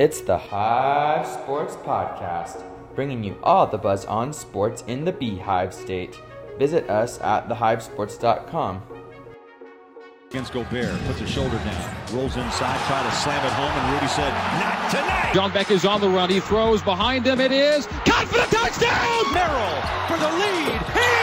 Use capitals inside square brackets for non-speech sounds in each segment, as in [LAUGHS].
It's the Hive Sports Podcast, bringing you all the buzz on sports in the Beehive State. Visit us at thehivesports.com. Against Gobert, puts his shoulder down, rolls inside, try to slam it home, and Rudy said, "Not tonight." John Beck is on the run. He throws behind him. It is caught for the touchdown. Merrill for the lead. He's got it.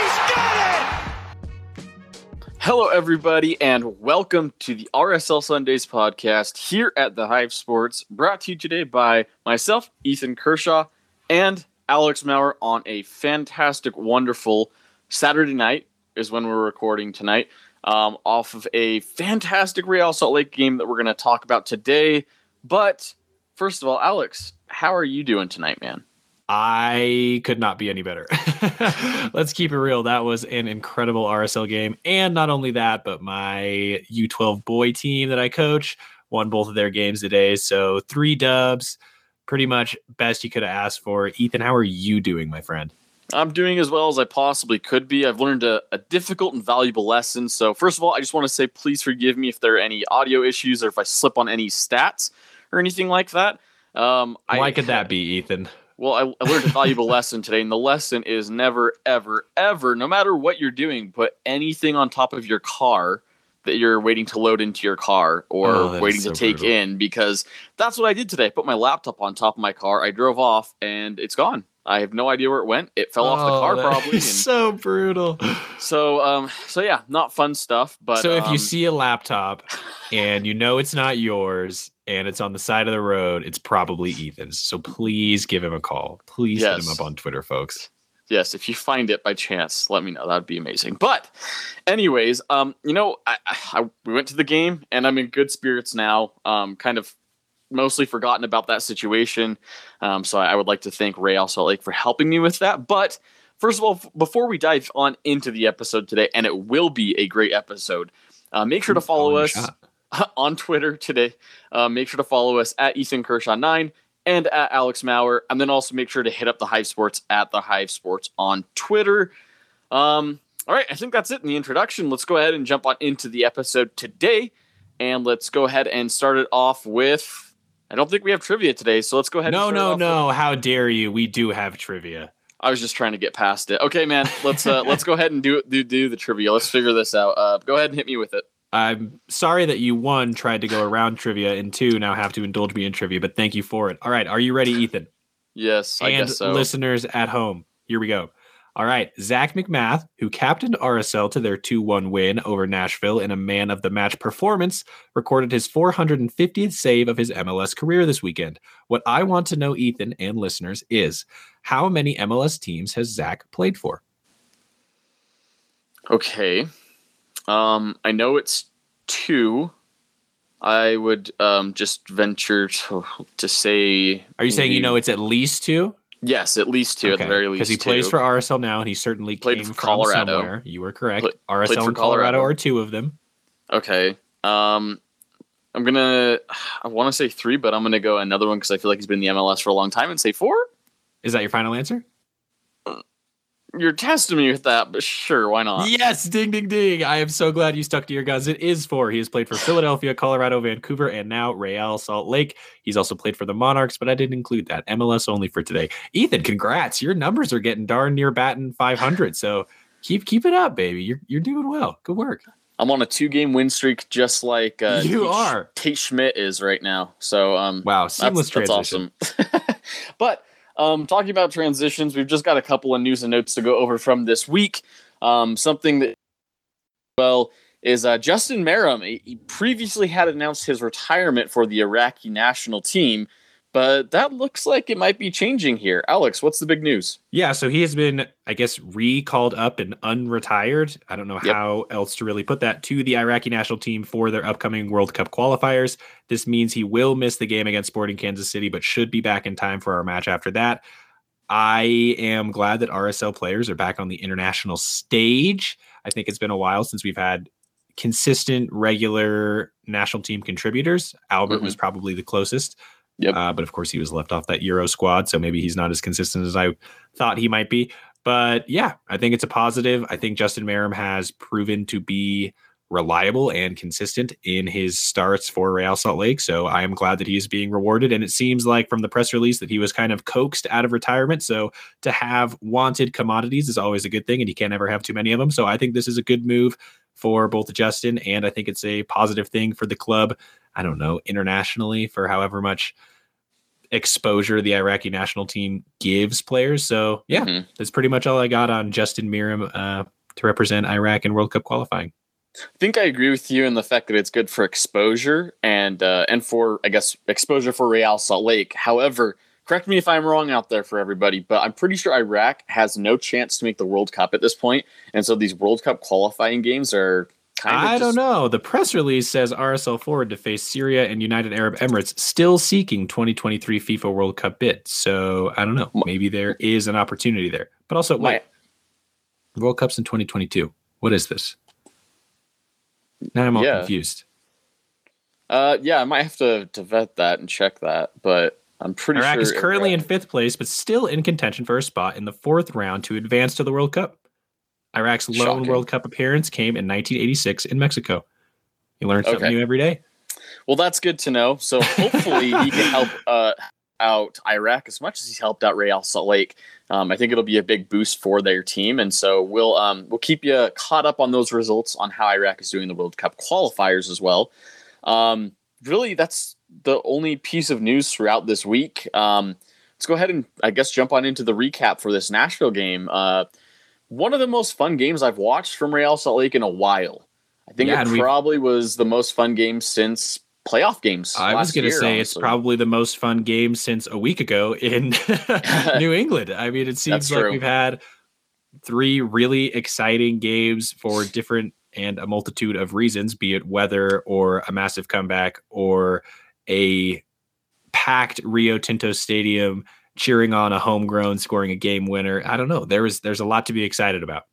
Hello, everybody, and welcome to the RSL Sundays podcast here at the Hive Sports, brought to you today by myself, Ethan Kershaw, and Alex Maurer on a fantastic, wonderful Saturday night is when we're recording tonight um, off of a fantastic Real Salt Lake game that we're going to talk about today. But first of all, Alex, how are you doing tonight, man? I could not be any better. [LAUGHS] Let's keep it real. That was an incredible RSL game. And not only that, but my U12 boy team that I coach won both of their games today. So three dubs, pretty much best you could have asked for. Ethan, how are you doing, my friend? I'm doing as well as I possibly could be. I've learned a, a, difficult and valuable lesson. So, first of all, I just want to say please forgive me if there are any audio issues or if I slip on any stats or anything like that. Um, Why I, could that be, Ethan? Well, I, I learned a valuable lesson today, and the lesson is never, ever, ever, no matter what you're doing, put anything on top of your car that you're waiting to load into your car or oh, waiting so to take brutal. in because that's what I did today. I put my laptop on top of my car. I drove off and it's gone. I have no idea where it went. It fell oh, off the oh, car probably. And [LAUGHS] so brutal. So um so yeah, not fun stuff. But so if um, you see a laptop and you know it's not yours and it's on the side of the road, it's probably Ethan's. So please give him a call. Please yes. hit him up on Twitter, folks. Yes, if you find it by chance, let me know. That'd be amazing. But, anyways, um, you know, I, I we went to the game and I'm in good spirits now. Um, kind of mostly forgotten about that situation. Um, so I would like to thank Ray also like for helping me with that. But first of all, before we dive on into the episode today, and it will be a great episode, uh, make sure to follow us shot. [LAUGHS] on Twitter today. Uh, make sure to follow us at Ethan Kershaw nine and at Alex Maurer, and then also make sure to hit up the Hive Sports at the Hive Sports on Twitter. Um, all right, I think that's it in the introduction. Let's go ahead and jump on into the episode today, and let's go ahead and start it off with I don't think we have trivia today, so let's go ahead. No, no, no! With... How dare you? We do have trivia. I was just trying to get past it. Okay, man. Let's uh, let's go ahead and do do do the trivia. Let's figure this out. Uh, go ahead and hit me with it. I'm sorry that you one tried to go around trivia and two now have to indulge me in trivia, but thank you for it. All right, are you ready, Ethan? Yes, I and guess so. Listeners at home, here we go. All right. Zac MacMath, who captained RSL to their 2 1 win over Nashville in a man of the match performance, recorded his 450th save of his MLS career this weekend. What I want to know, Ethan and listeners, is how many MLS teams has Zach played for? Okay. Um, I know it's two. I would um, just venture to, to say. Are you saying you know it's at least two? Yes, at least two okay. at the very least. Because he two. plays for RSL now, and he certainly played came for Colorado. Somewhere. You were correct. Play, RSL and Colorado. Colorado are two of them. Okay. Um, I'm gonna. I want to say three, but I'm gonna go another one because I feel like he's been in the MLS for a long time and say four. Is that your final answer? You're testing me with that, but sure, why not? Yes, ding, ding, ding. I am so glad you stuck to your guns. It is four. He has played for Philadelphia, Colorado, Vancouver, and now Real Salt Lake. He's also played for the Monarchs, but I didn't include that. MLS only for today. Ethan, congrats. Your numbers are getting darn near batting 500. So keep keep it up, baby. You're you're doing well. Good work. I'm on a two game win streak, just like uh, you Tate, are. Tate Schmidt is right now. So um, wow, seamless that's, transition. That's [LAUGHS] awesome. but um, talking about transitions, we've just got a couple of news and notes to go over from this week. Um, something that, well, is uh, Justin Meram. He previously had announced his retirement for the Iraqi national team, but that looks like it might be changing here. Alex, what's the big news? Yeah, so he has been, I guess, recalled up and unretired. I don't know yep. how else to really put that to the Iraqi national team for their upcoming World Cup qualifiers. This means he will miss the game against Sporting Kansas City, but should be back in time for our match after that. I am glad that RSL players are back on the international stage. I think it's been a while since we've had consistent, regular national team contributors. Albert mm-hmm. was probably the closest. Yep. Uh, but of course, he was left off that Euro squad, so maybe he's not as consistent as I thought he might be. But yeah, I think it's a positive. I think Justin Meram has proven to be reliable and consistent in his starts for Real Salt Lake. So I am glad that he is being rewarded. And it seems like from the press release that he was kind of coaxed out of retirement. So to have wanted commodities is always a good thing, and you can't ever have too many of them. So I think this is a good move for both Justin, and I think it's a positive thing for the club. I don't know, internationally for however much exposure the Iraqi national team gives players. So yeah, mm-hmm. that's pretty much all I got on Justin Meram uh, to represent Iraq in World Cup qualifying. I think I agree with you in the fact that it's good for exposure and uh, and for I guess exposure for Real Salt Lake. However, correct me if I'm wrong out there for everybody, but I'm pretty sure Iraq has no chance to make the World Cup at this point, and so these World Cup qualifying games are. I don't know. The press release says RSL forward to face Syria and United Arab Emirates, still seeking 2023 FIFA World Cup bid. So I don't know. Maybe there is an opportunity there. But also, wait, World Cups in 2022. What is this? Now I'm all yeah. confused. Uh, yeah, I might have to, to vet that and check that, but I'm pretty Iraq sure. is currently in fifth place, but still in contention for a spot in the fourth round to advance to the World Cup. Iraq's lone Shocking. World Cup appearance came in 1986 in Mexico. You learn something okay. new every day. Well, that's good to know. So hopefully he can [LAUGHS] help uh, out Iraq as much as he's helped out Real Salt Lake. Um, I think it'll be a big boost for their team, and so we'll um, we'll keep you caught up on those results on how Iraq is doing the World Cup qualifiers as well. Um, really, that's the only piece of news throughout this week. Um, let's go ahead and I guess jump on into the recap for this Nashville game. Uh, one of the most fun games I've watched from Real Salt Lake in a while. I think yeah, it probably was the most fun game since playoff games. I was going to say honestly. it's probably the most fun game since a week ago in [LAUGHS] [LAUGHS] New England. I mean, it seems like we've had three really exciting games for [SIGHS] different and a multitude of reasons, be it weather or a massive comeback or a packed Rio Tinto Stadium cheering on a homegrown scoring a game winner. I don't know. There is there's a lot to be excited about.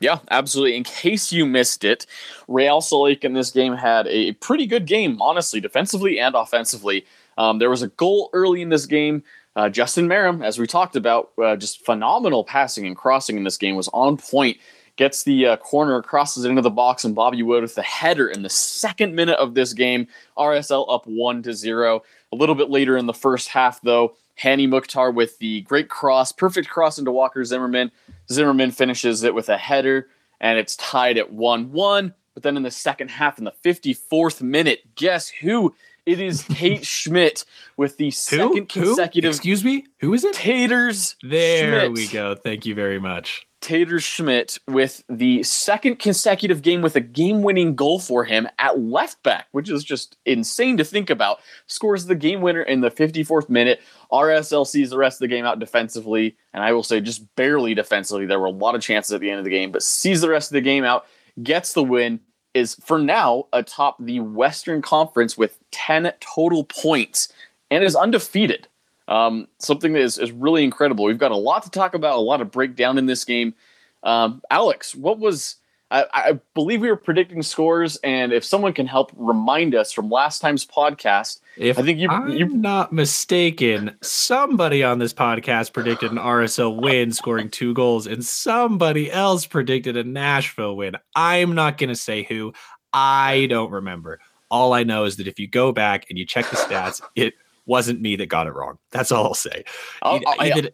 Yeah, absolutely. In case you missed it, Real Salt Lake in this game had a pretty good game, honestly, defensively and offensively. Um, there was a goal early in this game. Uh, Justin Meram, as we talked about, uh, just phenomenal passing and crossing in this game, was on point. Gets the uh, corner, crosses it into the box, and Bobby Wood with the header in the second minute of this game. RSL up one to zero. A little bit later in the first half, though, Hani Mukhtar with the great cross, perfect cross into Walker Zimmerman. Zimmerman finishes it with a header, and it's tied at 1 1. But then in the second half, in the 54th minute, guess who? It is [LAUGHS] Tate Schmidt with the second who? consecutive. Who? Excuse me? Who is it? Taters. There Schmidt. we go. Thank you very much. Tater Schmidt with the second consecutive game with a game winning goal for him at left back, which is just insane to think about. Scores the game winner in the 54th minute. RSL sees the rest of the game out defensively, and I will say just barely defensively. There were a lot of chances at the end of the game, but sees the rest of the game out, gets the win, is for now atop the Western Conference with 10 total points, and is undefeated. Um, something that is, is really incredible. We've got a lot to talk about, a lot of breakdown in this game. Um, Alex, what was I, I, believe we were predicting scores, and if someone can help remind us from last time's podcast, if I think you, I'm you, not mistaken, somebody on this podcast predicted an RSL win, scoring two goals, and somebody else predicted a Nashville win. I'm not going to say who. I don't remember. All I know is that if you go back and you check the stats, it wasn't me that got it wrong. That's all I'll say. I'll, I,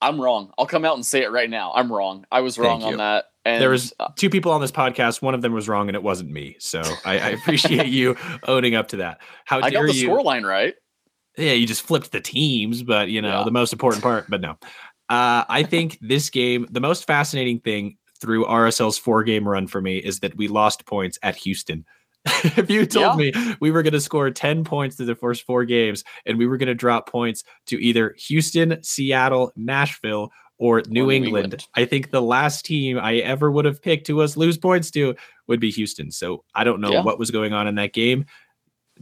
am wrong. I'll come out and say it right now. I'm wrong. I was wrong on that. And there was uh, two people on this podcast. One of them was wrong, and it wasn't me. So I, I appreciate [LAUGHS] you owning up to that. How I got the scoreline right. Yeah, you just flipped the teams, but you know yeah. the most important part. But no, uh, I think [LAUGHS] this game, the most fascinating thing through RSL's four game run for me is that we lost points at Houston. [LAUGHS] if you told yeah. me we were going to score 10 points through the first four games and we were going to drop points to either Houston, Seattle, Nashville, or New, or England, England, I think the last team I ever would have picked to us lose points to would be Houston. So I don't know yeah. what was going on in that game.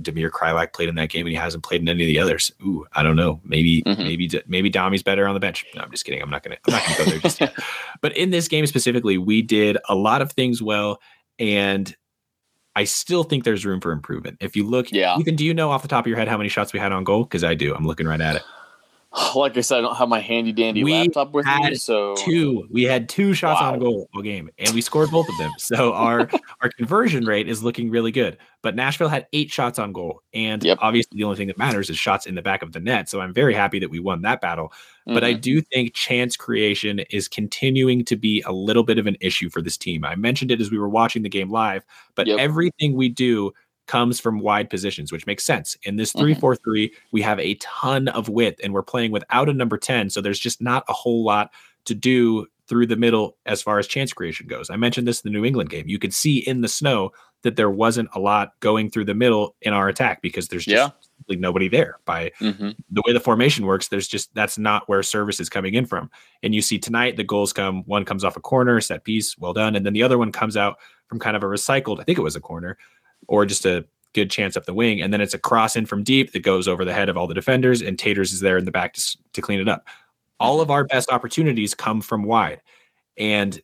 Damir Kreilach played in that game and he hasn't played in any of the others. Ooh, I don't know. Maybe mm-hmm. maybe maybe Domi's better on the bench. No, I'm just kidding. I'm not gonna I'm not gonna go there just yet. [LAUGHS] But in this game specifically, we did a lot of things well, and I still think there's room for improvement. If you look, yeah. Ethan, do you know off the top of your head how many shots we had on goal? Because I do. I'm looking right at it. [SIGHS] Like I said, I don't have my handy dandy We laptop with me, so Two. We had two shots Wow. on goal all game, and we scored both of them. So our [LAUGHS] our conversion rate is looking really good. But Nashville had eight shots on goal, and Yep. obviously the only thing that matters is shots in the back of the net. So I'm very happy that we won that battle. But I Mhm. do think chance creation is continuing to be a little bit of an issue for this team. I mentioned it as we were watching the game live, but Yep. everything we do comes from wide positions, which makes sense. In this Mhm. 3 4 3, we have a ton of width and we're playing without a number 10. So there's just not a whole lot to do through the middle as far as chance creation goes. I mentioned this in the New England game. You could see in the snow that there wasn't a lot going through the middle in our attack because there's just Yeah. nobody there by Mhm. the way the formation works, there's just that's not where service is coming in from. And you see tonight the goals come, one comes off a corner, set piece, well done, and then the other one comes out from kind of a recycled, I think it was a corner, or just a good chance up the wing, and then it's a cross in from deep that goes over the head of all the defenders, and Taters is there in the back to, to clean it up. All of our best opportunities come from wide, and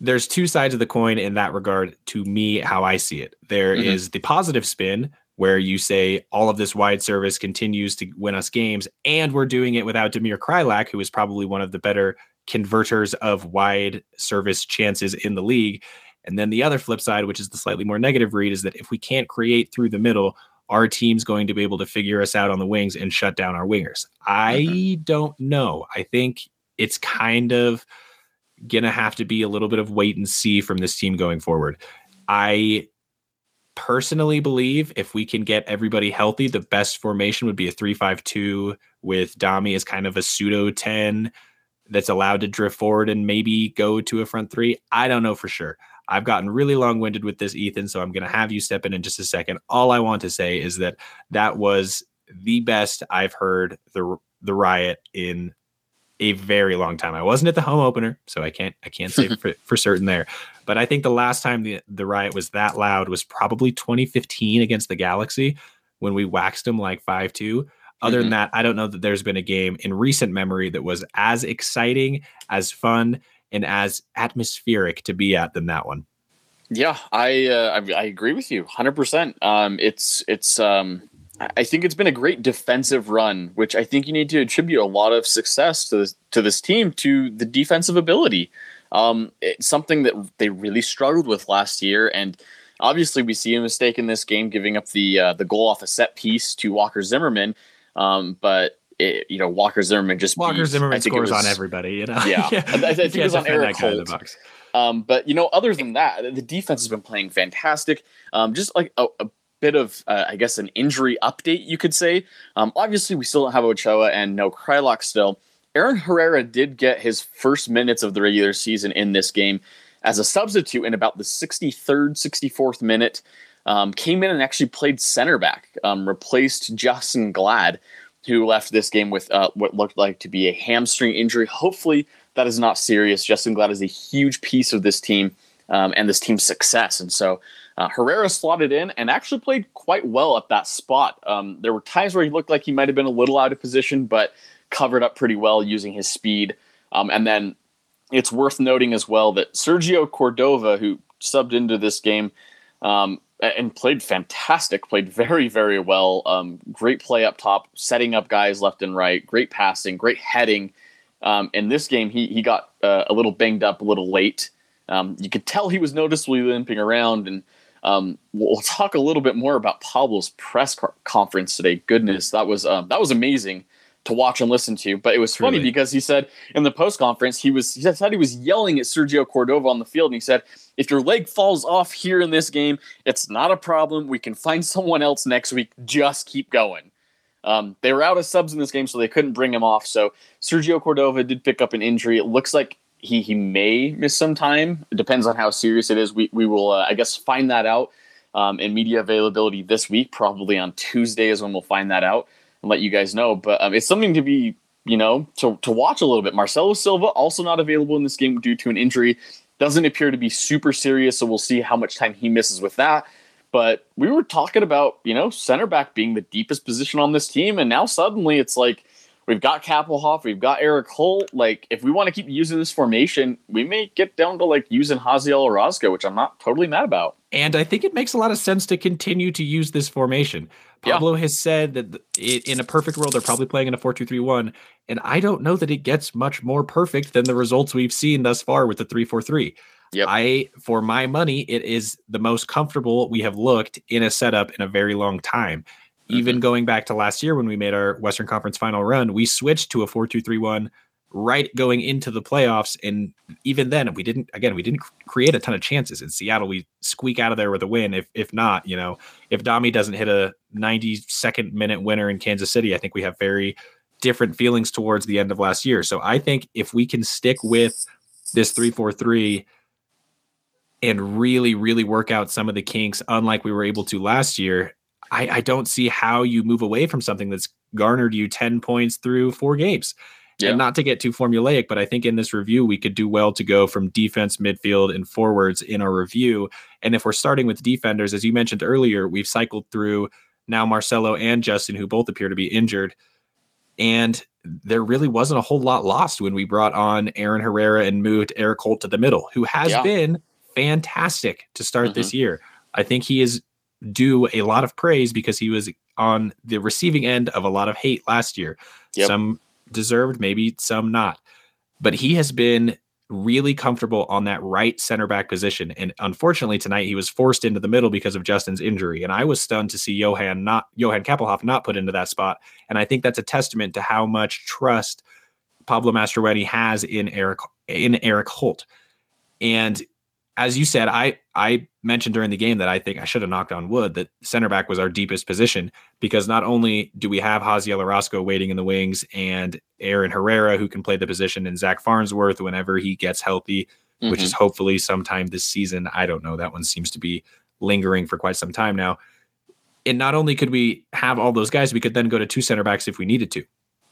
there's two sides of the coin in that regard to me how i see it There is Mhm. the positive spin where you say all of this wide service continues to win us games and we're doing it without Damir Kreilach who is probably one of the better converters of wide service chances in the league and then the other flip side which is the slightly more negative read is that if we can't create through the middle our team's going to be able to figure us out on the wings and shut down our wingers i mm-hmm. don't know i think it's kind of gonna have to be a little bit of wait and see from this team going forward. I personally believe if we can get everybody healthy, the best formation would be a 3-5-2 with Dami as kind of a pseudo 10 that's allowed to drift forward and maybe go to a front three. I don't know for sure. I've gotten really long-winded with this, Ethan, so I'm going to have you step in in just a second. All I want to say is that that was the best I've heard the the riot in a very long time. I wasn't at the home opener, so I can't I can't say [LAUGHS] for, for certain there. But I think the last time the, the riot was that loud was probably 2015 against the Galaxy when we waxed them like 5-2. Other than mm-hmm. that, I don't know that there's been a game in recent memory that was as exciting, as fun, and as atmospheric to be at than that one. Yeah, I uh, I, I agree with you 100%. Um, it's it's um, I think it's been a great defensive run, which I think you need to attribute a lot of success to this, to this team to the defensive ability. Um, it's something that they really struggled with last year, and obviously we see a mistake in this game, giving up the uh, the goal off a set piece to Walker Zimmerman. Um, but it, you know Walker Zimmerman just Walker beat- Zimmerman scores was- on everybody, you know. Yeah. [LAUGHS] I- I think it was on Eric defend that guy Holt. box. Um, but you know, other than that, the defense has been playing fantastic. Um, just like a, a bit of, uh, I guess, an injury update, you could say. Um, obviously, we still don't have Ochoa and no Kreilach still. Aaron Herrera did get his first minutes of the regular season in this game as a substitute in about the 63rd, 64th minute. Um, came in and actually played center back, um, replaced Justen Glad, who left this game with uh, what looked like to be a hamstring injury. Hopefully, that is not serious. Justen Glad is a huge piece of this team um, and this team's success. And so uh, Herrera slotted in and actually played quite well at that spot. Um, there were times where he looked like he might have been a little out of position, but covered up pretty well using his speed. Um, and then it's worth noting as well that Sergio Cordova, who subbed into this game um, and played fantastic, played very, very well. Um, great play up top, setting up guys left and right, great passing, great heading. Um, in this game, he he got uh, a little banged up, a little late. Um, you could tell he was noticeably limping around, and um, we'll, we'll talk a little bit more about Pablo's press co- conference today. Goodness, that was um, that was amazing to watch and listen to. But it was funny Truly. because he said in the post conference he was he said he was yelling at Sergio Cordova on the field, and he said, "If your leg falls off here in this game, it's not a problem. We can find [LAUGHS] someone else next week. Just keep going." Um, they were out of subs in this game, so they couldn't bring him off. So Sergio Cordova did pick up an injury. It looks like he he may miss some time. It depends on how serious it is. We we will uh, I guess find that out um, in media availability this week. Probably on Tuesday is when we'll find that out and let you guys know. But um, it's something to be you know to to watch a little bit. Marcelo Silva also not available in this game due to an injury. Doesn't appear to be super serious, so we'll see how much time he misses with that. But we were talking about, you know, center back being the deepest position on this team, and now suddenly it's like We've got Kappelhof, we've got Erik Holt. Like, if we want to keep using this formation, we may get down to like using Haziel Orozco, which I'm not totally mad about. And I think it makes a lot of sense to continue to use this formation. Pablo yeah. has said that in a perfect world, they're probably playing in a 4 2 3 1. And I don't know that it gets much more perfect than the results we've seen thus far with the 3 4 3. Yep. I, for my money, it is the most comfortable we have looked in a setup in a very long time. Mm-hmm. Even going back to last year when we made our Western Conference final run, we switched to a 4 2 3 1 right going into the playoffs. And even then, we didn't, again, we didn't create a ton of chances. In Seattle, we squeak out of there with a win. If, if not, you know, if Domi doesn't hit a 92nd minute winner in Kansas City, I think we have very different feelings towards the end of last year. So I think if we can stick with this 3 4 3 and really, really work out some of the kinks, unlike we were able to last year, I, I don't see how you move away from something that's garnered you 10 points through four games. Yeah. And not to get too formulaic, but I think in this review, we could do well to go from defense, midfield, and forwards in our review. And if we're starting with defenders, as you mentioned earlier, we've cycled through now Marcelo and Justin, who both appear to be injured. And there really wasn't a whole lot lost when we brought on Aaron Herrera and moved Erik Holt to the middle, who has yeah. been fantastic to start mm-hmm. this year. I think he is due a lot of praise because he was on the receiving end of a lot of hate last year. Yep. Some deserved, maybe some not. But he has been really comfortable on that right center back position. And unfortunately, tonight he was forced into the middle because of Justin's injury. And I was stunned to see Johan not Johan Kappelhof not put into that spot. And I think that's a testament to how much trust Pablo Mastroeni has in Eric in Erik Holt. And as you said, I I mentioned during the game that I think I should have knocked on wood that center back was our deepest position because not only do we have Haziel Orozco waiting in the wings and Aaron Herrera who can play the position and Zach Farnsworth whenever he gets healthy, mm-hmm. which is mm-hmm. hopefully sometime this season. I don't know. That one seems to be lingering for quite some time now. And not only could we have all those guys, we could then go to two center backs if we needed to.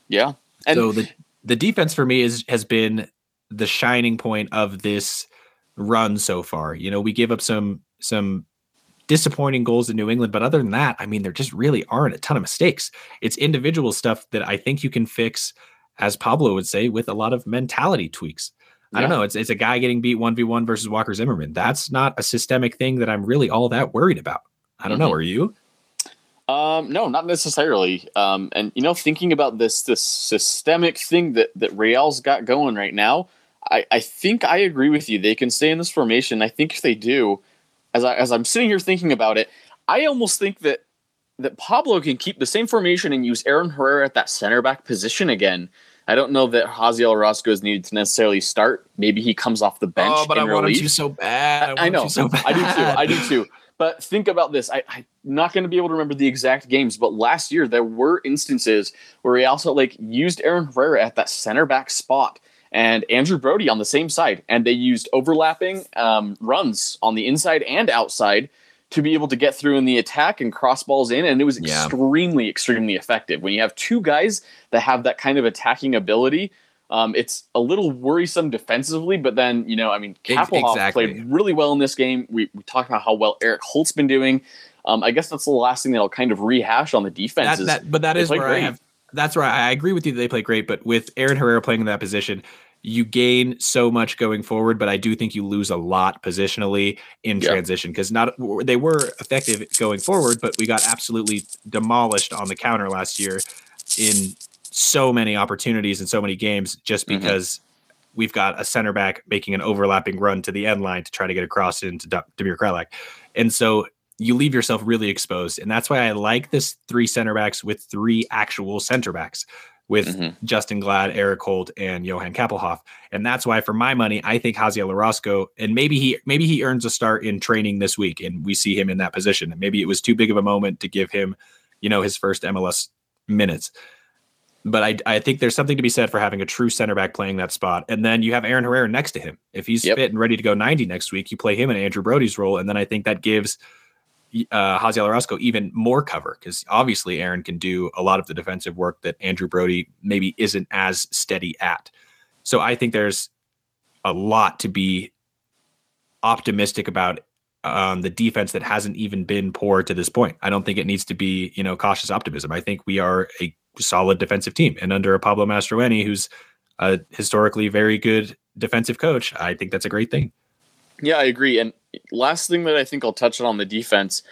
Yeah. And so the the defense for me is has been the shining point of this run so far. You know, we give up some some disappointing goals in New England, but other than that, I mean, there just really aren't a ton of mistakes. It's individual stuff that I think you can fix, as Pablo would say, with a lot of mentality tweaks. Yeah. I don't know. It's it's a guy getting beat one v one versus Walker Zimmerman. That's not a systemic thing that I'm really all that worried about. I don't mm-hmm. know. Are you? Um, no, not necessarily. Um, and you know, thinking about this this systemic thing that that Real's got going right now, I, I think I agree with you. They can stay in this formation. I think if they do, as I as I'm sitting here thinking about it, I almost think that that Pablo can keep the same formation and use Aaron Herrera at that center back position again. I don't know that Haziel Orozco is needed to necessarily start. Maybe he comes off the bench. Oh, but I want you so bad. I, I know. So bad. [LAUGHS] I do too. I do too. But think about this. I, am not going to be able to remember the exact games, but last year there were instances where he also like used Aaron Herrera at that center back spot and Andrew Brody on the same side. And they used overlapping um, runs on the inside and outside to be able to get through in the attack and cross balls in. And it was yeah. extremely, extremely effective. When you have two guys that have that kind of attacking ability, um, it's a little worrisome defensively, but then, you know, I mean, Kappelhof exactly. played really well in this game. We, we talked about how well Erik Holt's been doing. Um, I guess that's the last thing that I'll kind of rehash on the defense. That, that, but that is where great. I have. That's where I agree with you. That they play great, but with Aaron Herrera playing in that position, you gain so much going forward, but I do think you lose a lot positionally in yep. transition because not they were effective going forward, but we got absolutely demolished on the counter last year in so many opportunities and so many games just mm-hmm. because mm-hmm. we've got a center back making an overlapping run to the end line to try to get across into Damir Kreilach. And so you leave yourself really exposed. And that's why I like this three center backs with three actual center backs with mm-hmm. Justen Glad, Erik Holt, and Johan Kappelhof. And that's why, for my money, I think Haziel Orozco, and maybe he maybe he earns a start in training this week, and we see him in that position. And maybe it was too big of a moment to give him, you know, his first MLS minutes. But I, I think there's something to be said for having a true center back playing that spot. And then you have Aaron Herrera next to him. If he's yep. fit and ready to go 90 next week, you play him in Andrew Brody's role. And then I think that gives – uh, Haziel Orozco even more cover because obviously Aaron can do a lot of the defensive work that Andrew Brody maybe isn't as steady at. So I think there's a lot to be optimistic about um, the defense that hasn't even been poor to this point. I don't think it needs to be, you know, cautious optimism. I think we are a solid defensive team. And under a Pablo Mastroeni, who's a historically very good defensive coach, I think that's a great thing. Yeah, I agree. And last thing that I think I'll touch on the defense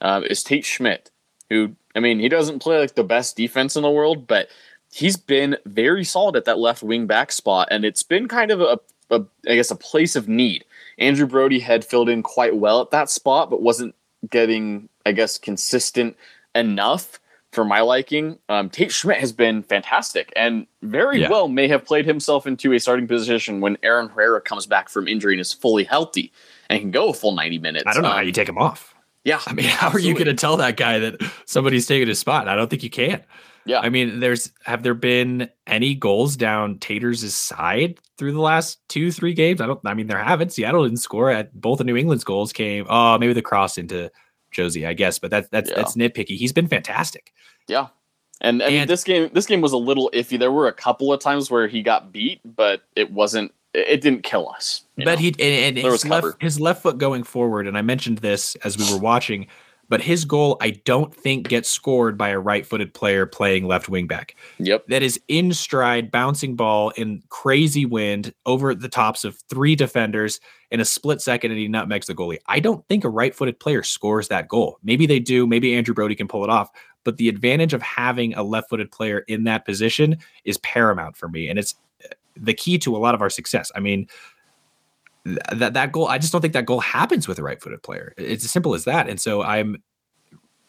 uh, is Tate Schmidt, who I mean he doesn't play like the best defense in the world, but he's been very solid at that left wing back spot, and it's been kind of a, a I guess a place of need. Andrew Brody had filled in quite well at that spot, but wasn't getting I guess consistent enough for my liking. Um, Tate Schmidt has been fantastic and very yeah. well may have played himself into a starting position when Aaron Herrera comes back from injury and is fully healthy and can go a full 90 minutes. I don't know um, how you take him off. Yeah. I mean, [LAUGHS] how absolutely. are you going to tell that guy that somebody's taking his spot? I don't think you can. Yeah. I mean, there's have there been any goals down Taters' side through the last two, three games? I don't I mean there haven't. Seattle didn't score at both of New England's goals came. Oh, maybe the cross into Josie, I guess, but that's that's yeah. that's nitpicky. He's been fantastic. Yeah. And, and, and this game this game was a little iffy. There were a couple of times where he got beat, but it wasn't it didn't kill us. But know? he and, and his left, his left foot going forward, and I mentioned this as we were watching but his goal, I don't think, gets scored by a right footed player playing left wing back. Yep. That is in stride, bouncing ball in crazy wind over the tops of three defenders in a split second, and he nutmegs the goalie. I don't think a right footed player scores that goal. Maybe they do. Maybe Andrew Brody can pull it off. But the advantage of having a left footed player in that position is paramount for me. And it's uh, the key to a lot of our success. I mean, that that goal, I just don't think that goal happens with a right-footed player. It's as simple as that. And so I'm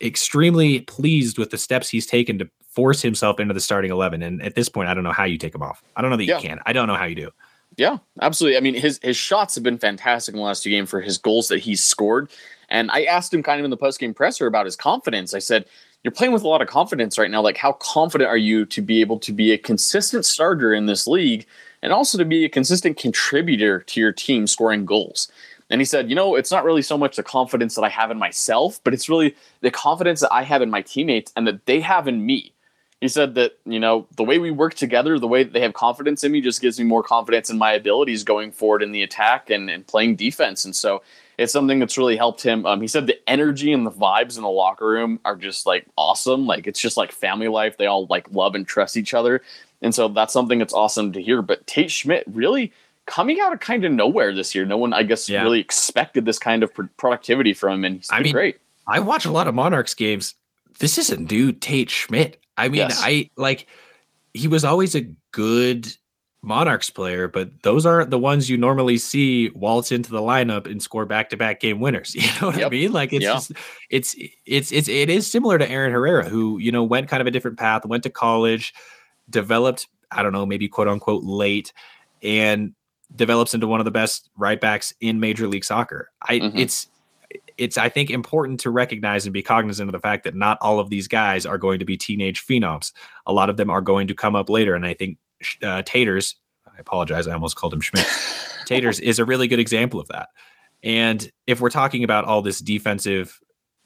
extremely pleased with the steps he's taken to force himself into the starting 11 and at this point I don't know how you take him off. I don't know that yeah. you can. I don't know how you do. Yeah, absolutely. I mean his his shots have been fantastic in the last two games for his goals that he's scored. And I asked him kind of in the post-game presser about his confidence. I said, "You're playing with a lot of confidence right now. Like how confident are you to be able to be a consistent starter in this league and also to be a consistent contributor to your team scoring goals. And he said, you know, it's not really so much the confidence that I have in myself, but it's really the confidence that I have in my teammates and that they have in me. He said that, you know, the way we work together, the way that they have confidence in me just gives me more confidence in my abilities going forward in the attack and, and playing defense. And so it's something that's really helped him. Um, he said the energy and the vibes in the locker room are just like awesome. Like it's just like family life. They all like love and trust each other. And so that's something that's awesome to hear. But Tate Schmidt really coming out of kind of nowhere this year. No one, I guess, yeah. really expected this kind of productivity from him, and he's been I mean, great. I watch a lot of Monarchs games. This is a new Tate Schmidt. I mean, yes. I like he was always a good Monarchs player, but those aren't the ones you normally see waltz into the lineup and score back to back game winners. [LAUGHS] You know what yep. I mean? Like it's yeah. just it's it's it's it is similar to Aaron Herrera, who you know went kind of a different path, went to college, developed, I don't know, maybe quote unquote late, and develops into one of the best right backs in Major League Soccer. I mm-hmm. it's it's I think important to recognize and be cognizant of the fact that not all of these guys are going to be teenage phenoms. A lot of them are going to come up later, and I think uh, Taters. I apologize, I almost called him Schmidt. [LAUGHS] Taters is a really good example of that. And if we're talking about all this defensive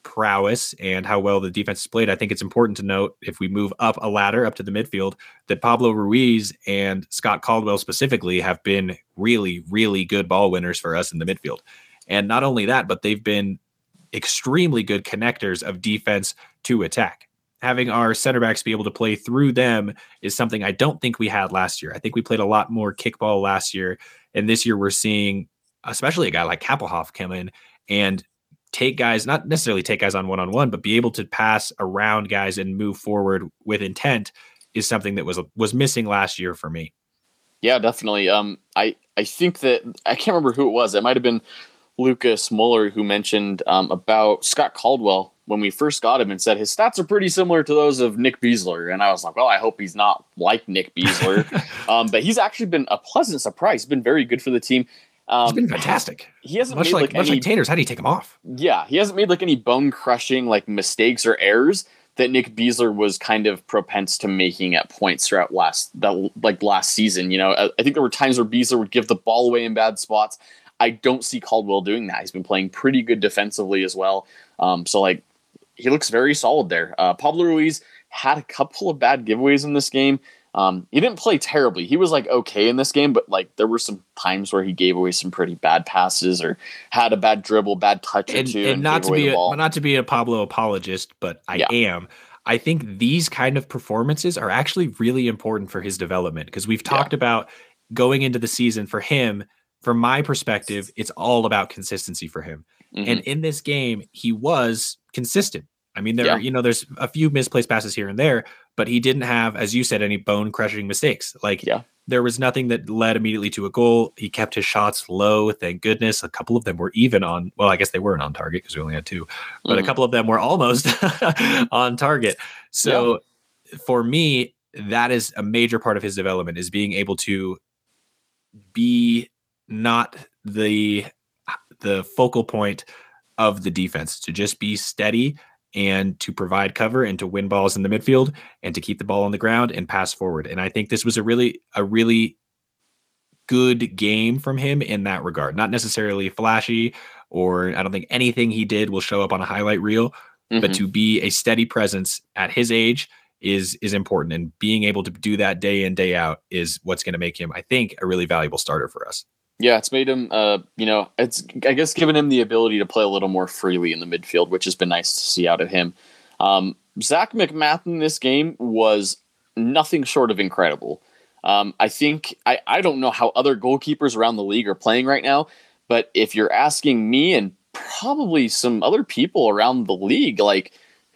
prowess and how well the defense is played, I think it's important to note if we move up a ladder up to the midfield that Pablo Ruiz and Scott Caldwell specifically have been really, really good ball winners for us in the midfield. And not only that, but they've been extremely good connectors of defense to attack. Having our center backs be able to play through them is something I don't think we had last year. I think we played a lot more kickball last year. And this year we're seeing, especially a guy like Kappelhof come in and take guys, not necessarily take guys on one on one, but be able to pass around guys and move forward with intent is something that was was missing last year for me. Yeah, definitely. Um, I I think that I can't remember who it was. It might have been Lucas Muller who mentioned um, about Scott Caldwell when we first got him and said his stats are pretty similar to those of Nick Besler. And I was like, well, I hope he's not like Nick Besler. [LAUGHS] um, but he's actually been a pleasant surprise. He's been very good for the team. Um, He's been fantastic. He hasn't much made like, like much any, like Taters. How do you take him off? Yeah, he hasn't made like any bone crushing like mistakes or errors that Nick Besler was kind of propense to making at points throughout last that like last season. You know, I, I think there were times where Besler would give the ball away in bad spots. I don't see Caldwell doing that. He's been playing pretty good defensively as well. Um, so like he looks very solid there. Uh, Pablo Ruiz had a couple of bad giveaways in this game. Um, he didn't play terribly. He was like okay in this game, but like there were some times where he gave away some pretty bad passes or had a bad dribble, bad touch and, or two, and, and not to be a, not to be a Pablo apologist, but I yeah. am. I think these kind of performances are actually really important for his development because we've talked yeah. about going into the season for him. From my perspective, it's all about consistency for him. Mm-hmm. And in this game, he was consistent. I mean, there yeah. are, you know, there's a few misplaced passes here and there, but he didn't have, as you said, any bone crushing mistakes. Like, yeah. there was nothing that led immediately to a goal. He kept his shots low, thank goodness. A couple of them were even on, well, I guess they weren't on target because we only had two, but mm-hmm. a couple of them were almost [LAUGHS] on target. So yeah. for me, that is a major part of his development is being able to be not the the focal point of the defense to just be steady and to provide cover and to win balls in the midfield and to keep the ball on the ground and pass forward. And I think this was a really a really good game from him in that regard. Not necessarily flashy or I don't think anything he did will show up on a highlight reel, mm-hmm. but to be a steady presence at his age is is important and being able to do that day in day out is what's going to make him I think a really valuable starter for us. Yeah, it's made him, uh, you know, it's I guess given him the ability to play a little more freely in the midfield, which has been nice to see out of him. Um, Zac MacMath in this game was nothing short of incredible. Um, I think I, I don't know how other goalkeepers around the league are playing right now, but if you're asking me and probably some other people around the league, like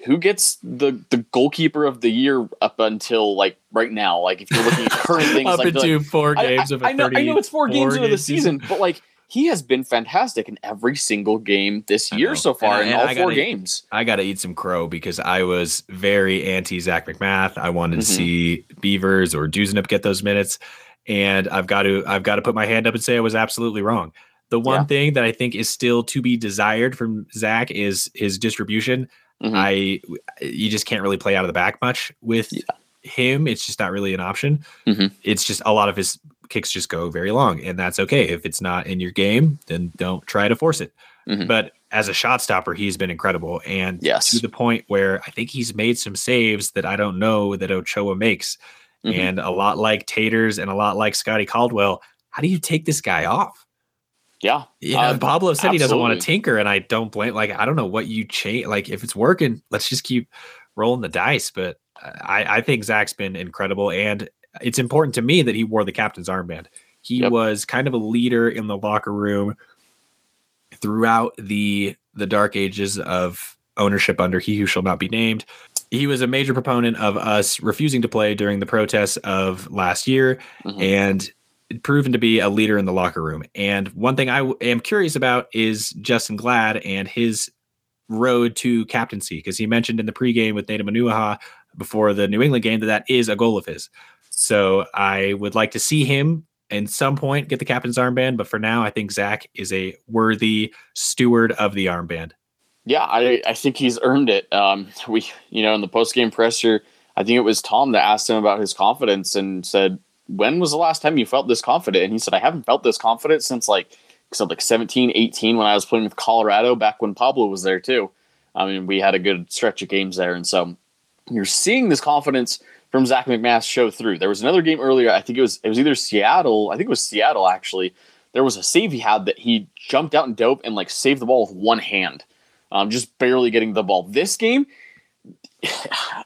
who gets the the goalkeeper of the year up until like right now? Like if you're looking at [LAUGHS] current things, up like, into like, four games I, of a I know, I know it's four games into the season, season, but like he has been fantastic in every single game this year so far and, in all four gotta, games. I got to eat some crow because I was very anti Zac MacMath. I wanted mm-hmm. to see Beavers or Duzenip get those minutes, and I've got to I've got to put my hand up and say I was absolutely wrong. The one yeah. thing that I think is still to be desired from Zach is his distribution. Mm-hmm. I you just can't really play out of the back much with yeah. him. It's just not really an option. Mm-hmm. It's just a lot of his kicks just go very long, and that's okay. If it's not in your game, then don't try to force it. Mm-hmm. But as a shot stopper, he's been incredible, and yes. to the point where I think he's made some saves that I don't know that Ochoa makes. Mm-hmm. And a lot like Taters and a lot like Scotty Caldwell, how do you take this guy off? Yeah. Yeah. Uh, Pablo said absolutely. he doesn't want to tinker, and I don't blame. Like, I don't know what you change. Like, if it's working, let's just keep rolling the dice. But I, I think Zach's been incredible, and it's important to me that he wore the captain's armband. He yep. was kind of a leader in the locker room throughout the the dark ages of ownership under he who shall not be named. He was a major proponent of us refusing to play during the protests of last year, mm-hmm. and proven to be a leader in the locker room. And one thing I w- am curious about is Justen Glad and his road to captaincy, because he mentioned in the pregame with Nedum Onuoha before the New England game that that is a goal of his. So I would like to see him in some point get the captain's armband, but for now, I think Zach is a worthy steward of the armband. Yeah, I, I think he's earned it. Um, we, you know, in the post game presser, I think it was Tom that asked him about his confidence and said, when was the last time you felt this confident? And he said, I haven't felt this confident since like, said like 17, 18 when I was playing with Colorado back when Pablo was there too. I mean, we had a good stretch of games there. And so you're seeing this confidence from Zach MacMath show through. There was another game earlier. I think it was, it was either Seattle. I think it was Seattle actually. There was a save he had that he jumped out and dope and like saved the ball with one hand. Um, just barely getting the ball. This game, [SIGHS]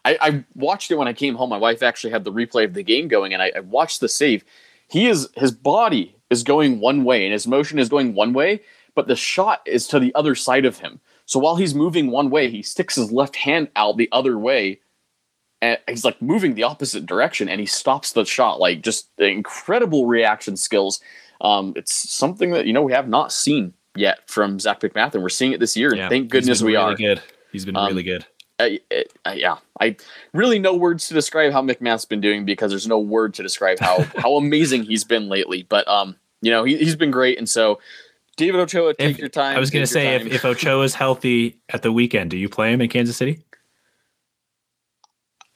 I, I, watched it when I came home. My wife actually had the replay of the game going, and I, I watched the save. He is his body is going one way, and his motion is going one way, but the shot is to the other side of him. So while he's moving one way, he sticks his left hand out the other way, and he's like moving the opposite direction, and he stops the shot. Like just incredible reaction skills. Um, it's something that you know we have not seen yet from Zach MacMath, and we're seeing it this year. Yeah, and thank goodness we really are. Good. He's been um, really good. Uh, uh, yeah, I really no words to describe how MacMath's been doing because there's no word to describe how [LAUGHS] how amazing he's been lately. But um, you know, he has been great, and so David Ochoa, take if, your time. I was going to say if, if Ochoa is healthy at the weekend, do you play him in Kansas City?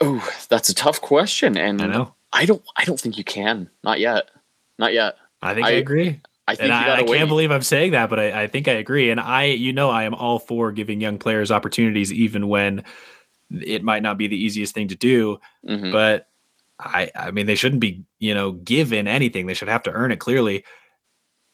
Oh, that's a tough question, and I know I don't I don't think you can. Not yet. Not yet. I think I, I agree. I think I, I, can't believe I'm saying that, but I, I, think I agree. And I, you know, I am all for giving young players opportunities, even when it might not be the easiest thing to do. Mm-hmm. But I, I mean, they shouldn't be, you know, given anything. They should have to earn it clearly.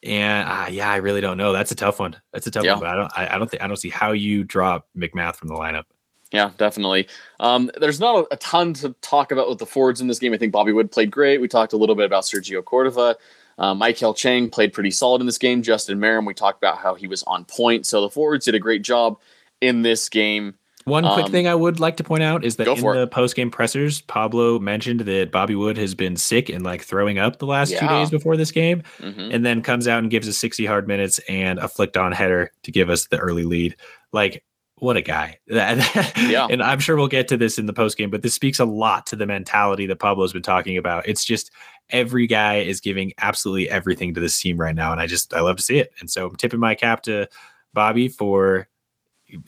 And uh, yeah, I really don't know. That's a tough one. That's a tough yeah. one. But I don't, I, I don't think, I don't see how you drop MacMath from the lineup. Yeah, definitely. Um, there's not a, a, ton to talk about with the forwards in this game. I think Bobby Wood played great. We talked a little bit about Sergio Cordova. Uh, Maikel Chang played pretty solid in this game. Justin Meram, we talked about how he was on point. So the forwards did a great job in this game. One quick um, thing I would like to point out is that in the post game pressers, Pablo mentioned that Bobby Wood has been sick and like throwing up the last yeah. two days before this game, mm-hmm. and then comes out and gives us 60 hard minutes and a flicked on header to give us the early lead. Like, what a guy. [LAUGHS] yeah. And I'm sure we'll get to this in the post game, but this speaks a lot to the mentality that Pablo's been talking about. It's just every guy is giving absolutely everything to this team right now. And I just, I love to see it. And so I'm tipping my cap to Bobby for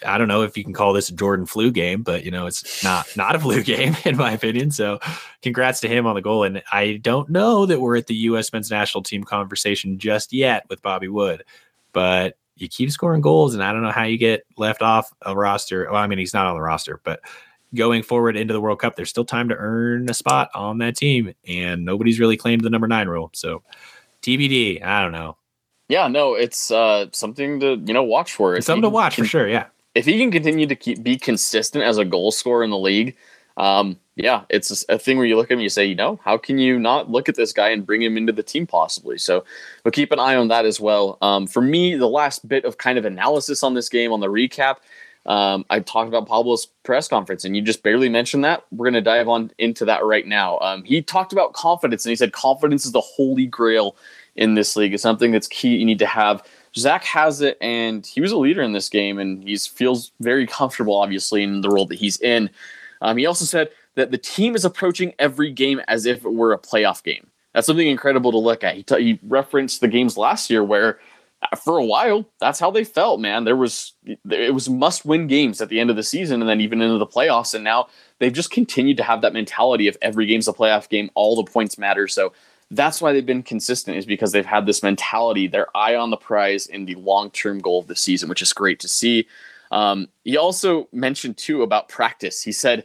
I don't know if you can call this a Jordan flu game, but you know, it's not not a flu [LAUGHS] game in my opinion. So congrats to him on the goal. And I don't know that we're at the US men's national team conversation just yet with Bobby Wood, but you keep scoring goals, and I don't know how you get left off a roster. Well, I mean, he's not on the roster, but going forward into the World Cup, there's still time to earn a spot on that team, and nobody's really claimed the number nine role. So TBD, I don't know. Yeah, no, it's uh, something to you know watch for. It's something to watch can, for sure. Yeah, if he can continue to keep be consistent as a goal scorer in the league, um, yeah, it's a thing where you look at him, and you say, you know, how can you not look at this guy and bring him into the team possibly? So we'll keep an eye on that as well. Um, for me, the last bit of kind of analysis on this game on the recap. Um, I talked about Pablo's press conference, and you just barely mentioned that. We're going to dive on into that right now. Um, he talked about confidence, and he said confidence is the holy grail in this league. It's something that's key. You need to have. Zac has it, and he was a leader in this game, and he feels very comfortable, obviously, in the role that he's in. Um, he also said that the team is approaching every game as if it were a playoff game. That's something incredible to look at. He, t- he referenced the games last year where, for a while, that's how they felt. Man, there was it was must win games at the end of the season, and then even into the playoffs. And now they've just continued to have that mentality of every game's a playoff game. All the points matter. So that's why they've been consistent is because they've had this mentality, their eye on the prize in the long term goal of the season, which is great to see. Um, he also mentioned too about practice. He said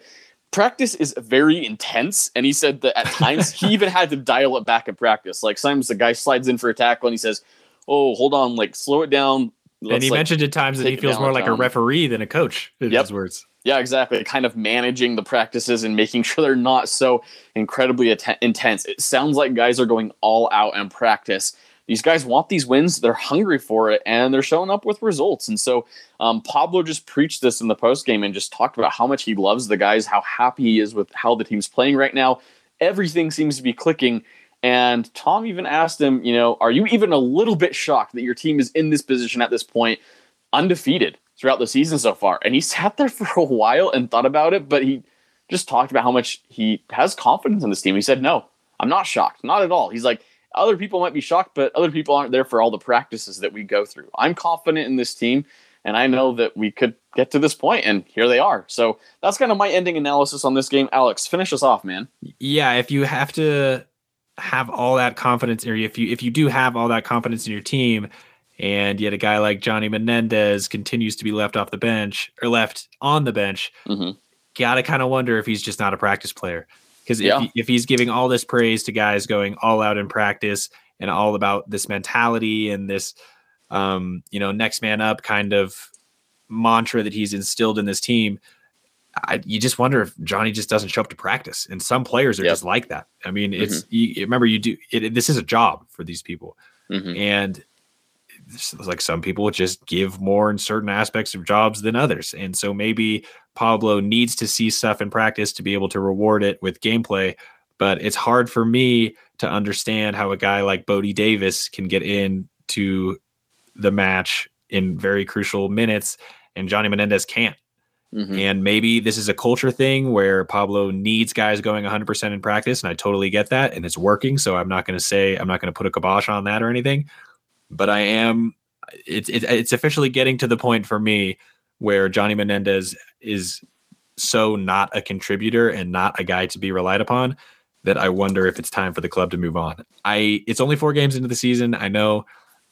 practice is very intense, and he said that at times [LAUGHS] he even had to dial it back in practice. Like sometimes the guy slides in for a tackle and he says, "Oh, hold on, like slow it down." Let's, and he like, mentioned at times that he feels more like down. a referee than a coach. In yep. his words. Yeah, exactly. Kind of managing the practices and making sure they're not so incredibly att- intense. It sounds like guys are going all out in practice. These guys want these wins. They're hungry for it, and they're showing up with results. And so um, Pablo just preached this in the post game and just talked about how much he loves the guys, how happy he is with how the team's playing right now. Everything seems to be clicking. And Tom even asked him, you know, are you even a little bit shocked that your team is in this position at this point, undefeated? throughout the season so far. And he sat there [LAUGHS] for a while and thought about it, but he just talked about how much he has confidence in this team. He said, No, I'm not shocked. Not at all. He's like, other people might be shocked, but other people aren't there for all the practices that we go through. I'm confident in this team, and I know that we could get to this point, and here they are. So that's kind of my ending analysis on this game. Alex, finish us off, man. Yeah, if you have to have all that confidence, or if you if you do have all that confidence in your team, and yet a guy like Johnny Menendez continues to be left off the bench or left on the bench. Mm-hmm. Got to kind of wonder if he's just not a practice player. Because yeah. if, if he's giving all this praise to guys going all out in practice and all about this mentality and this, um, you know, next man up kind of mantra that he's instilled in this team, I, you just wonder if Johnny just doesn't show up to practice. And some players are yep. just like that. I mean, it's mm-hmm. you, remember you do it, this is a job for these people, mm-hmm. and like some people just give more in certain aspects of jobs than others. And so maybe Pablo needs to see stuff in practice to be able to reward it with gameplay. But it's hard for me to understand how a guy like Bode Davis can get in to the match in very crucial minutes and Johnny Menendez can't. Mm-hmm. And maybe this is a culture thing where Pablo needs guys going 100% in practice. And I totally get that. And it's working. So I'm not going to say, I'm not going to put a kibosh on that or anything but I am it's it, it's officially getting to the point for me where Johnny Menendez is so not a contributor and not a guy to be relied upon that I wonder if it's time for the club to move on. I it's only 4 games into the season, I know,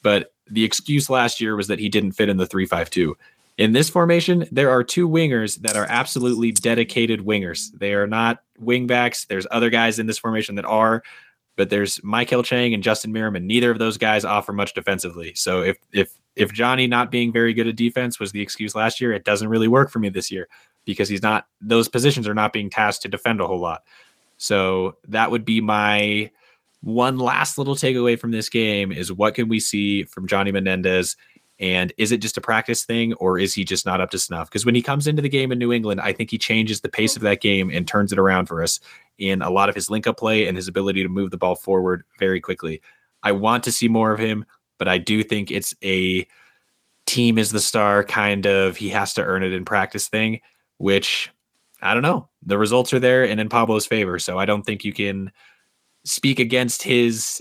but the excuse last year was that he didn't fit in the 352. In this formation, there are two wingers that are absolutely dedicated wingers. They are not wingbacks. There's other guys in this formation that are, but there's Maikel Chang and Justin Meram, and neither of those guys offer much defensively. So if if if Johnny not being very good at defense was the excuse last year, it doesn't really work for me this year. because he's not those positions are not being tasked to defend a whole lot. So that would be my one last little takeaway from this game is what can we see from Johnny Menendez and is it just a practice thing or is he just not up to snuff? Because when he comes into the game in New England, I think he changes the pace of that game and turns it around for us in a lot of his link up play and his ability to move the ball forward very quickly. I want to see more of him, but I do think it's a team is the star kind of he has to earn it in practice thing, which I don't know. The results are there and in Pablo's favor. So I don't think you can speak against his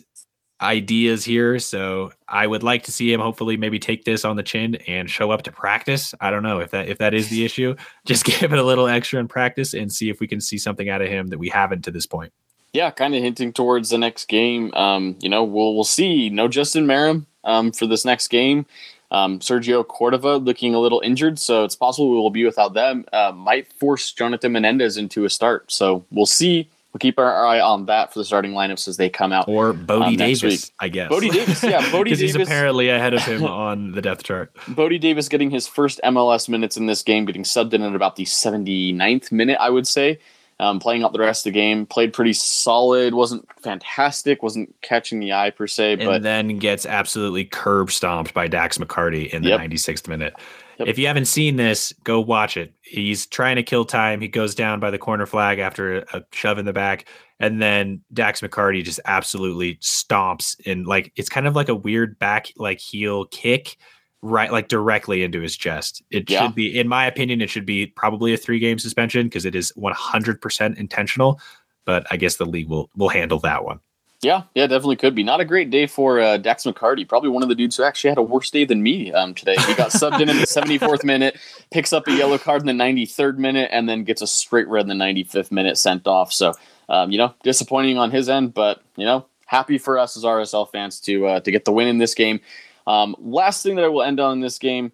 ideas here. So I would like to see him hopefully maybe take this on the chin and show up to practice. I don't know if that if that is the [LAUGHS] issue. Just [LAUGHS] give it a little extra in practice and see if we can see something out of him that we haven't to this point. Yeah, kind of hinting towards the next game. Um, you know, we'll we'll see. No Justin Meram um, for this next game. Um, Sergio Cordova looking a little injured, so it's possible we will be without them. Uh, might force Jonathan Menendez into a start. So we'll see we'll keep our eye on that for the starting lineups as they come out. Or Bode um, Davis, week. I guess. Bode Davis, yeah, [LAUGHS] Bode Davis. he's apparently ahead of him on the depth chart. Bode Davis getting his first MLS minutes in this game, getting subbed in at about the 79th minute, I would say. Um, playing out the rest of the game, played pretty solid. wasn't fantastic, wasn't catching the eye per se, but and then gets absolutely curb stomped by Dax McCarty in the yep. 96th minute. Yep. If you haven't seen this, go watch it. He's trying to kill time. He goes down by the corner flag after a, a shove in the back, and then Dax McCarty just absolutely stomps and like it's kind of like a weird back like heel kick right like directly into his chest. It yeah. should be in my opinion it should be probably a 3 game suspension because it is 100% intentional, but I guess the league will will handle that one. Yeah, yeah, definitely could be. Not a great day for uh, Dax McCarty. Probably one of the dudes who actually had a worse day than me um, today. He got subbed in in the [LAUGHS] 74th minute, picks up a yellow card in the 93rd minute, and then gets a straight red in the 95th minute sent off. So, um, you know, disappointing on his end, but you know, happy for us as RSL fans to uh, to get the win in this game. Um, last thing that I will end on in this game,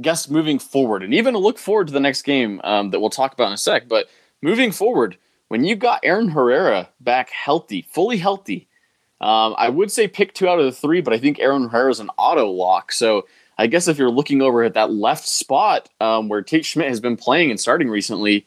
guess moving forward, and even look forward to the next game um, that we'll talk about in a sec. But moving forward when you got Aaron Herrera back healthy, fully healthy, um, I would say pick two out of the three, but I think Aaron Herrera is an auto lock. So I guess if you're looking over at that left spot um, where Tate Schmidt has been playing and starting recently,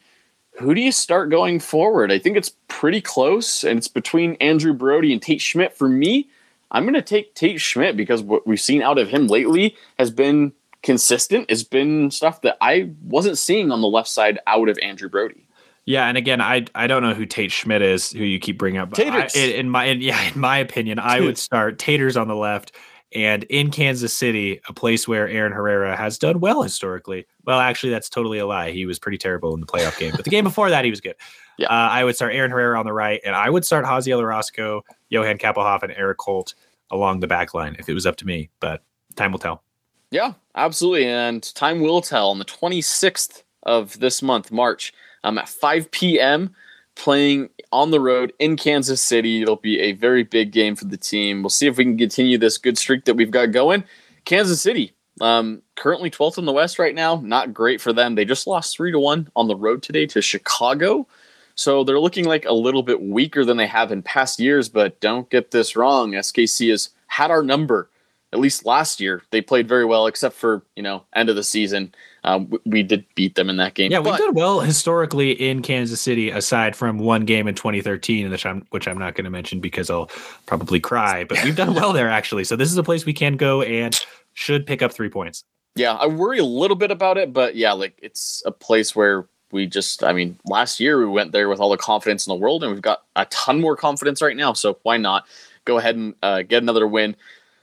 who do you start going forward? I think it's pretty close, and it's between Andrew Brody and Tate Schmidt. For me, I'm going to take Tate Schmidt because what we've seen out of him lately has been consistent. It's been stuff that I wasn't seeing on the left side out of Andrew Brody. Yeah, and again, I I don't know who Tate Schmidt is, who you keep bringing up. But Taters. I, in, my in, yeah, in my opinion, I would start Taters on the left, and in Kansas City, a place where Aaron Herrera has done well historically. Well, actually, that's totally a lie. He was pretty terrible in the playoff game, but the game before that, he was good. [LAUGHS] Yeah, uh, I would start Aaron Herrera on the right, and I would start Haziel Orozco, Johan Kappelhof, and Erik Holt along the back line if it was up to me. But time will tell. Yeah, absolutely, and time will tell. On the 26th of this month, March um, at 5 p.m. playing on the road in Kansas City. It'll be a very big game for the team. We'll see if we can continue this good streak that we've got going. Kansas City, um, currently 12th in the West right now. Not great for them. They just lost three to one on the road today to Chicago. So they're looking like a little bit weaker than they have in past years, but don't get this wrong. SKC has had our number at least last year. They played very well, except for, you know, end of the season. Um, we, we, did beat them in that game. Yeah, we've done well historically in Kansas City, aside from one game in 2013, which I'm which I'm not going to mention because I'll probably cry. But we've done well there actually. So this is a place we can go and should pick up three points. Yeah, I worry a little bit about it, but yeah, like it's a place where we just, I mean, last year we went there with all the confidence in the world, and we've got a ton more confidence right now. So why not go ahead and uh, get another win?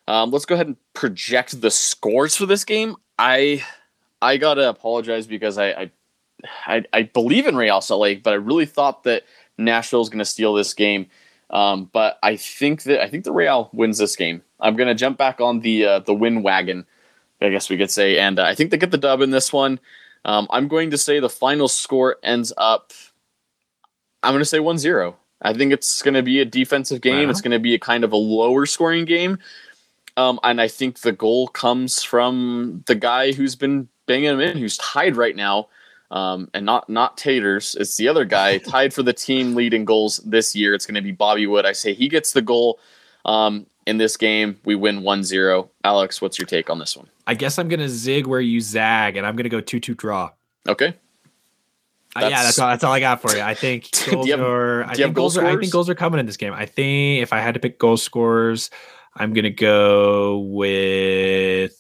Um, let's go ahead and project the scores for this game. I I gotta apologize because I I, I, I believe in Real Salt Lake, but I really thought that Nashville is going to steal this game. Um, but I think that I think the Real wins this game. I'm going to jump back on the uh, the win wagon, I guess we could say, and uh, I think they get the dub in this one. Um, I'm going to say the final score ends up. I'm going to say 1-0. I think it's going to be a defensive game. It's going to be a kind of a lower scoring game. Um, and I think the goal comes from the guy who's been banging him in, who's tied right now, um, and not not Taters. It's the other guy [LAUGHS] tied for the team leading goals this year. It's going to be Bobby Wood. I say he gets the goal um, in this game. We win 1-0. Alex, what's your take on this one? I guess I'm going to zig where you zag, and I'm going to go 2-2 draw. Okay. Uh, yeah, that's all. That's all I got for you. I think [LAUGHS] goals have, are. I think goals are. I think goals are coming in this game. I think if I had to pick goal scorers, I'm gonna go with.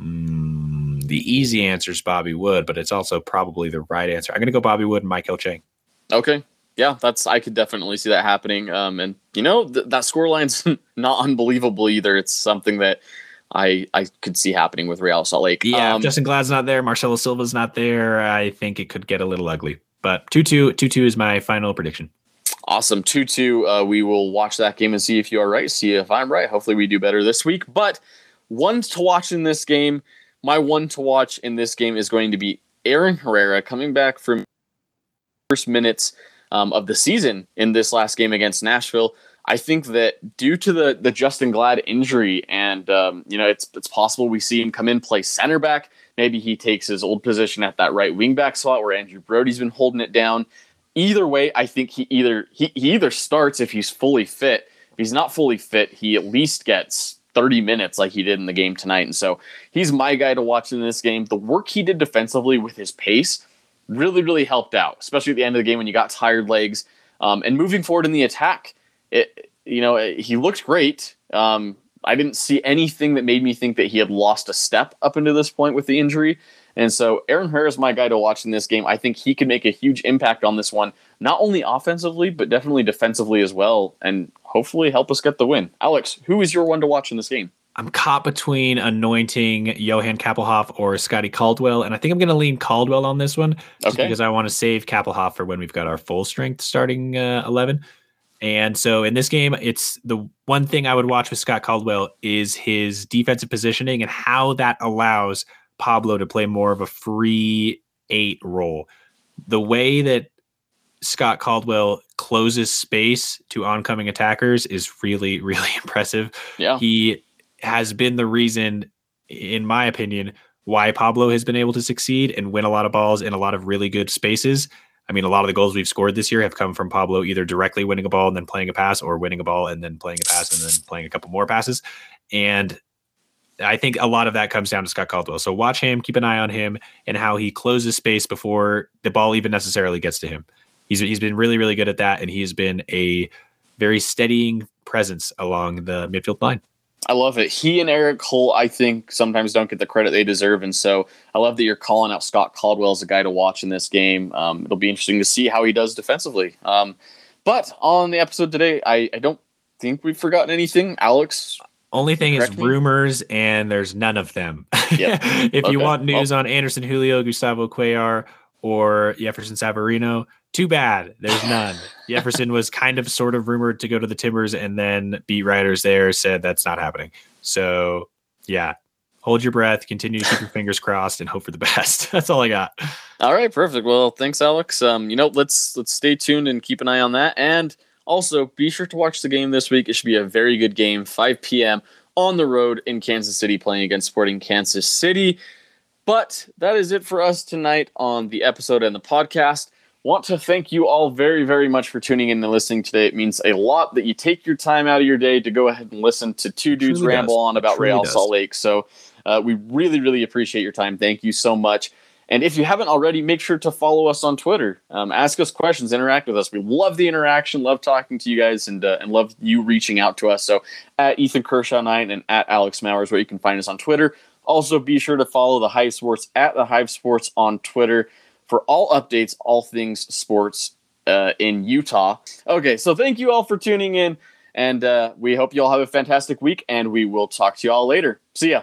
Mm, the easy answer is Bobby Wood, but it's also probably the right answer. I'm gonna go Bobby Wood and Maikel Chang. Okay, yeah, that's I could definitely see that happening. Um, and you know th- that score line's [LAUGHS] not unbelievable either. It's something that I I could see happening with Real Salt Lake. Yeah, um, Justen Glad's not there, Marcelo Silva's not there. I think it could get a little ugly. But 2-2, 2-2 is my final prediction. Awesome. 2 2. Uh, we will watch that game and see if you are right, see if I'm right. Hopefully, we do better this week. But one to watch in this game, my one to watch in this game is going to be Aaron Herrera coming back from first minutes um, of the season in this last game against Nashville. I think that due to the the Justen Glad injury, and um, you know, it's it's possible we see him come in play center back. Maybe he takes his old position at that right wing back slot where Andrew Brody's been holding it down. Either way, I think he either he, he either starts if he's fully fit. If he's not fully fit, he at least gets 30 minutes like he did in the game tonight. And so he's my guy to watch in this game. The work he did defensively with his pace really, really helped out, especially at the end of the game when you got tired legs. Um, and moving forward in the attack, it, you know, he looked great. Um, I didn't see anything that made me think that he had lost a step up into this point with the injury. And so Aaron Herrera is my guy to watch in this game. I think he can make a huge impact on this one, not only offensively, but definitely defensively as well, and hopefully help us get the win. Alex, who is your one to watch in this game? I'm caught between anointing Johan Kappelhof or Scotty Caldwell, and I think I'm going to lean Caldwell on this one, just okay. because I want to save Kappelhof for when we've got our full strength starting uh, eleven. And so in this game, it's the one thing I would watch with Scott Caldwell is his defensive positioning and how that allows Pablo to play more of a free eight role. The way that Scott Caldwell closes space to oncoming attackers is really, [LAUGHS] really impressive. Yeah. He has been the reason, in my opinion, why Pablo has been able to succeed and win a lot of balls in a lot of really good spaces. I mean, a lot of the goals we've scored this year have come from Pablo either directly winning a ball and then playing a pass, or winning a ball and then playing a pass and then playing a couple more passes. And I think a lot of that comes down to Scott Caldwell. So watch him, keep an eye on him, and how he closes space before the ball even necessarily gets to him. He's he's been really really good at that, and he's been a very steadying presence along the midfield line. I love it. He and Erik Holt, I think, sometimes don't get the credit they deserve. And so I love that you're calling out Scott Caldwell as a guy to watch in this game. Um, it'll be interesting to see how he does defensively. Um, but on the episode today, I, I, don't think we've forgotten anything. Alex? Only thing is me? rumors, and there's none of them. [LAUGHS] Yep. if okay. you want news well, on Anderson Julio, Gustavo Cuellar, or Jefferson Savarino, too bad. There's none. [LAUGHS] Jefferson was kind of sort of rumored to go to the Timbers, and then beat writers there said that's not happening. So, yeah, hold your breath, continue to keep your fingers crossed, and hope for the [LAUGHS] best. that's all I got. All right, perfect. Well, thanks, Alex. Um, you know, let's let's stay tuned and keep an eye on that. And also, be sure to watch the game this week. It should be a very good game. 5 p.m. on the road in Kansas City, playing against Sporting Kansas City. But that is it for us tonight on the episode and the podcast want to thank you all very, very much for tuning in and listening today. It means a lot that you take your time out of your day to go ahead and listen to two dudes ramble does. on about Real Salt Lake. So uh, we really, really appreciate your time. Thank you so much. And if you haven't already, make sure to follow us on Twitter. Um, ask us questions, interact with us. We love the interaction, love talking to you guys, and uh, and love you reaching out to us. So at Ethan Kershaw nine and at Alex Mowers, where you can find us on Twitter. Also, be sure to follow the Hive Sports at the Hive Sports on Twitter for all updates, all things sports uh, in Utah. Okay, so thank you all for tuning in, and uh, we hope you all have a fantastic week, and we will talk to you all later. See ya.